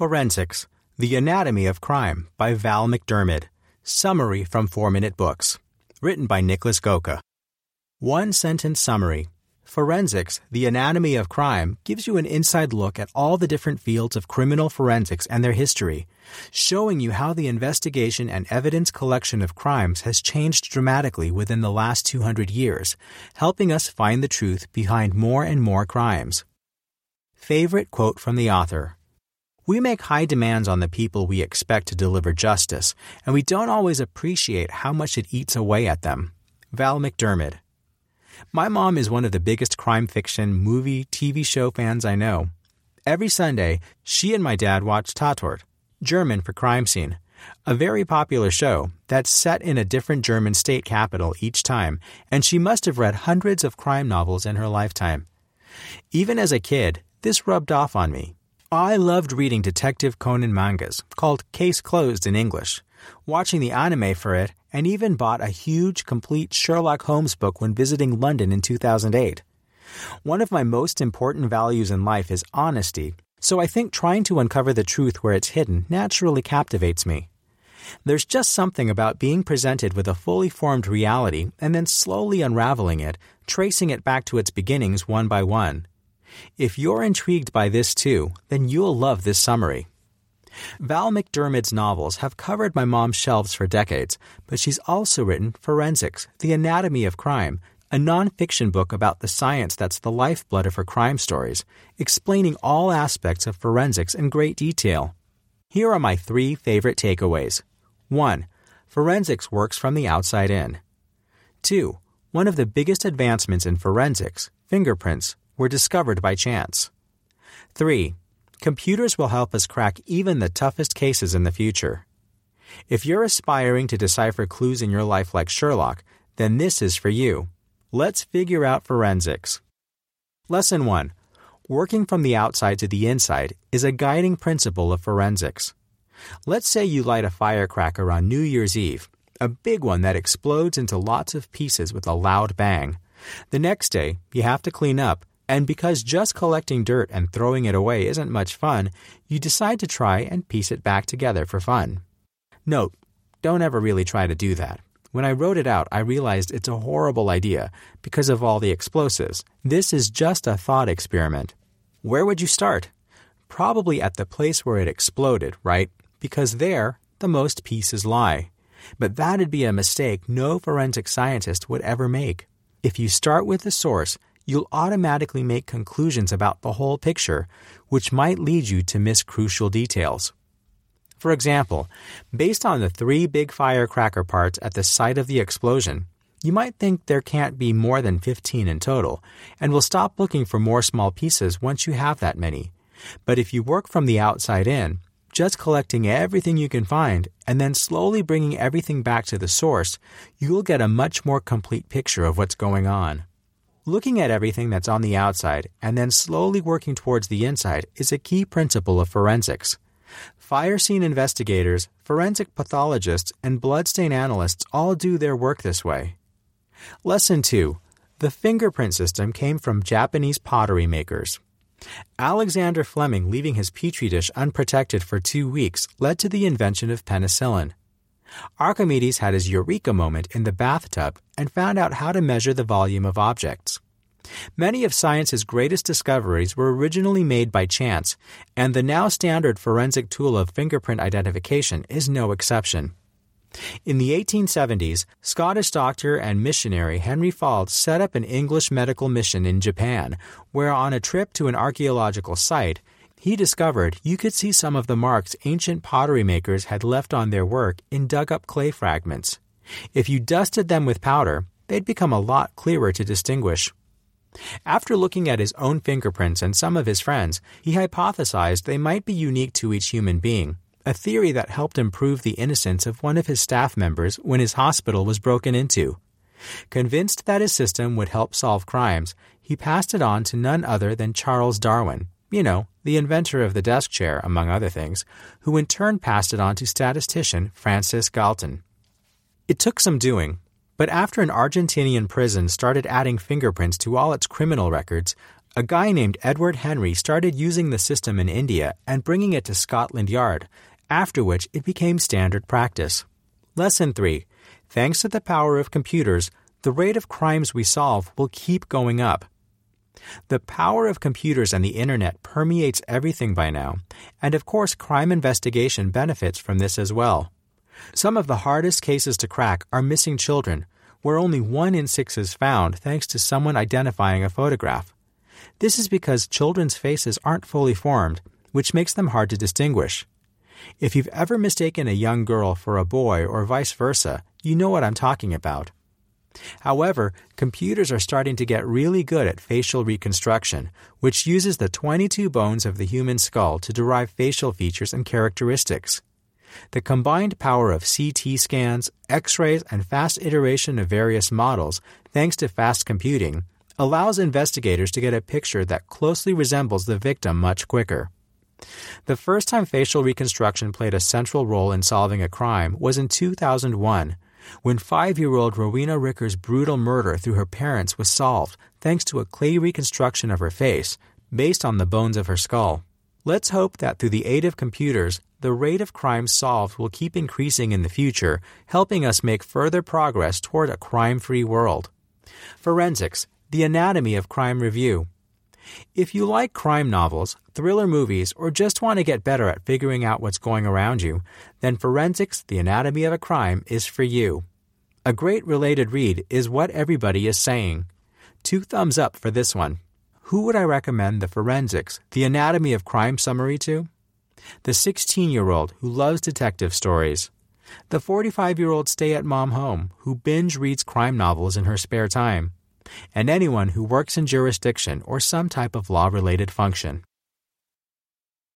Forensics The Anatomy of Crime by Val McDermid. Summary from 4 Minute Books. Written by Niklas Göke. One sentence summary. Forensics, the anatomy of crime, gives you an inside look at all the different fields of criminal forensics and their history, showing you how the investigation and evidence collection of crimes has changed dramatically within the last 200 years, helping us find the truth behind more and more crimes. Favorite quote from the author we make high demands on the people we expect to deliver justice, and we don't always appreciate how much it eats away at them. Val McDermid. My mom is one of the biggest crime fiction, movie, TV show fans I know. Every Sunday, she and my dad watch Tatort, German for crime scene, a very popular show that's set in a different German state capital each time, and she must have read hundreds of crime novels in her lifetime. Even as a kid, this rubbed off on me. I loved reading Detective Conan mangas, called Case Closed in English, watching the anime for it, and even bought a huge, complete Sherlock Holmes book when visiting London in 2008. One of my most important values in life is honesty, so I think trying to uncover the truth where it's hidden naturally captivates me. There's just something about being presented with a fully formed reality and then slowly unraveling it, tracing it back to its beginnings one by one. If you're intrigued by this too, then you'll love this summary. Val McDermid's novels have covered my mom's shelves for decades, but she's also written Forensics, The Anatomy of Crime, a nonfiction book about the science that's the lifeblood of her crime stories, explaining all aspects of forensics in great detail. Here are my three favorite takeaways. 1. Forensics works from the outside in. 2. One of the biggest advancements in forensics, fingerprints, were discovered by chance. 3. Computers will help us crack even the toughest cases in the future. If you're aspiring to decipher clues in your life like Sherlock, then this is for you. Let's figure out forensics. Lesson 1. Working from the outside to the inside is a guiding principle of forensics. Let's say you light a firecracker on New Year's Eve, a big one that explodes into lots of pieces with a loud bang. The next day, you have to clean up and because just collecting dirt and throwing it away isn't much fun, you decide to try and piece it back together for fun. Note, don't ever really try to do that. When I wrote it out, I realized it's a horrible idea because of all the explosives. This is just a thought experiment. Where would you start? Probably at the place where it exploded, right? Because there, the most pieces lie. But that'd be a mistake no forensic scientist would ever make. If you start with the source, you'll automatically make conclusions about the whole picture, which might lead you to miss crucial details. For example, based on the three big firecracker parts at the site of the explosion, you might think there can't be more than 15 in total, and will stop looking for more small pieces once you have that many. But if you work from the outside in, just collecting everything you can find and then slowly bringing everything back to the source, you'll get a much more complete picture of what's going on. Looking at everything that's on the outside and then slowly working towards the inside is a key principle of forensics. Fire scene investigators, forensic pathologists, and bloodstain analysts all do their work this way. Lesson 2 The fingerprint system came from Japanese pottery makers. Alexander Fleming leaving his petri dish unprotected for two weeks led to the invention of penicillin. Archimedes had his eureka moment in the bathtub and found out how to measure the volume of objects. Many of science's greatest discoveries were originally made by chance, and the now standard forensic tool of fingerprint identification is no exception. In the 1870s, Scottish doctor and missionary Henry Fauld set up an English medical mission in Japan, where on a trip to an archaeological site, he discovered you could see some of the marks ancient pottery makers had left on their work in dug up clay fragments. If you dusted them with powder, they'd become a lot clearer to distinguish. After looking at his own fingerprints and some of his friends, he hypothesized they might be unique to each human being, a theory that helped improve the innocence of one of his staff members when his hospital was broken into. Convinced that his system would help solve crimes, he passed it on to none other than Charles Darwin, you know, the inventor of the desk chair, among other things, who in turn passed it on to statistician Francis Galton. It took some doing, but after an Argentinian prison started adding fingerprints to all its criminal records, A guy named Edward Henry started using the system in India and bringing it to Scotland Yard, after which it became standard practice. Lesson 3. Thanks to the power of computers, the rate of crimes we solve will keep going up. The power of computers and the internet permeates everything by now, and of course, crime investigation benefits from this as well. Some of the hardest cases to crack are missing children, where only one in six is found thanks to someone identifying a photograph. This is because children's faces aren't fully formed, which makes them hard to distinguish. If you've ever mistaken a young girl for a boy or vice versa, you know what I'm talking about. However, computers are starting to get really good at facial reconstruction, which uses the 22 bones of the human skull to derive facial features and characteristics. The combined power of CT scans, X rays, and fast iteration of various models, thanks to fast computing, allows investigators to get a picture that closely resembles the victim much quicker. The first time facial reconstruction played a central role in solving a crime was in 2001 when five year old Rowena Ricker's brutal murder through her parents was solved thanks to a clay reconstruction of her face based on the bones of her skull. Let's hope that through the aid of computers, the rate of crime solved will keep increasing in the future, helping us make further progress toward a crime free world. Forensics, the Anatomy of Crime Review. If you like crime novels, thriller movies, or just want to get better at figuring out what's going around you, then Forensics The Anatomy of a Crime is for you. A great related read is What Everybody is Saying. Two thumbs up for this one. Who would I recommend the Forensics The Anatomy of Crime summary to? The 16 year old who loves detective stories. The 45 year old stay at mom home who binge reads crime novels in her spare time and anyone who works in jurisdiction or some type of law related function.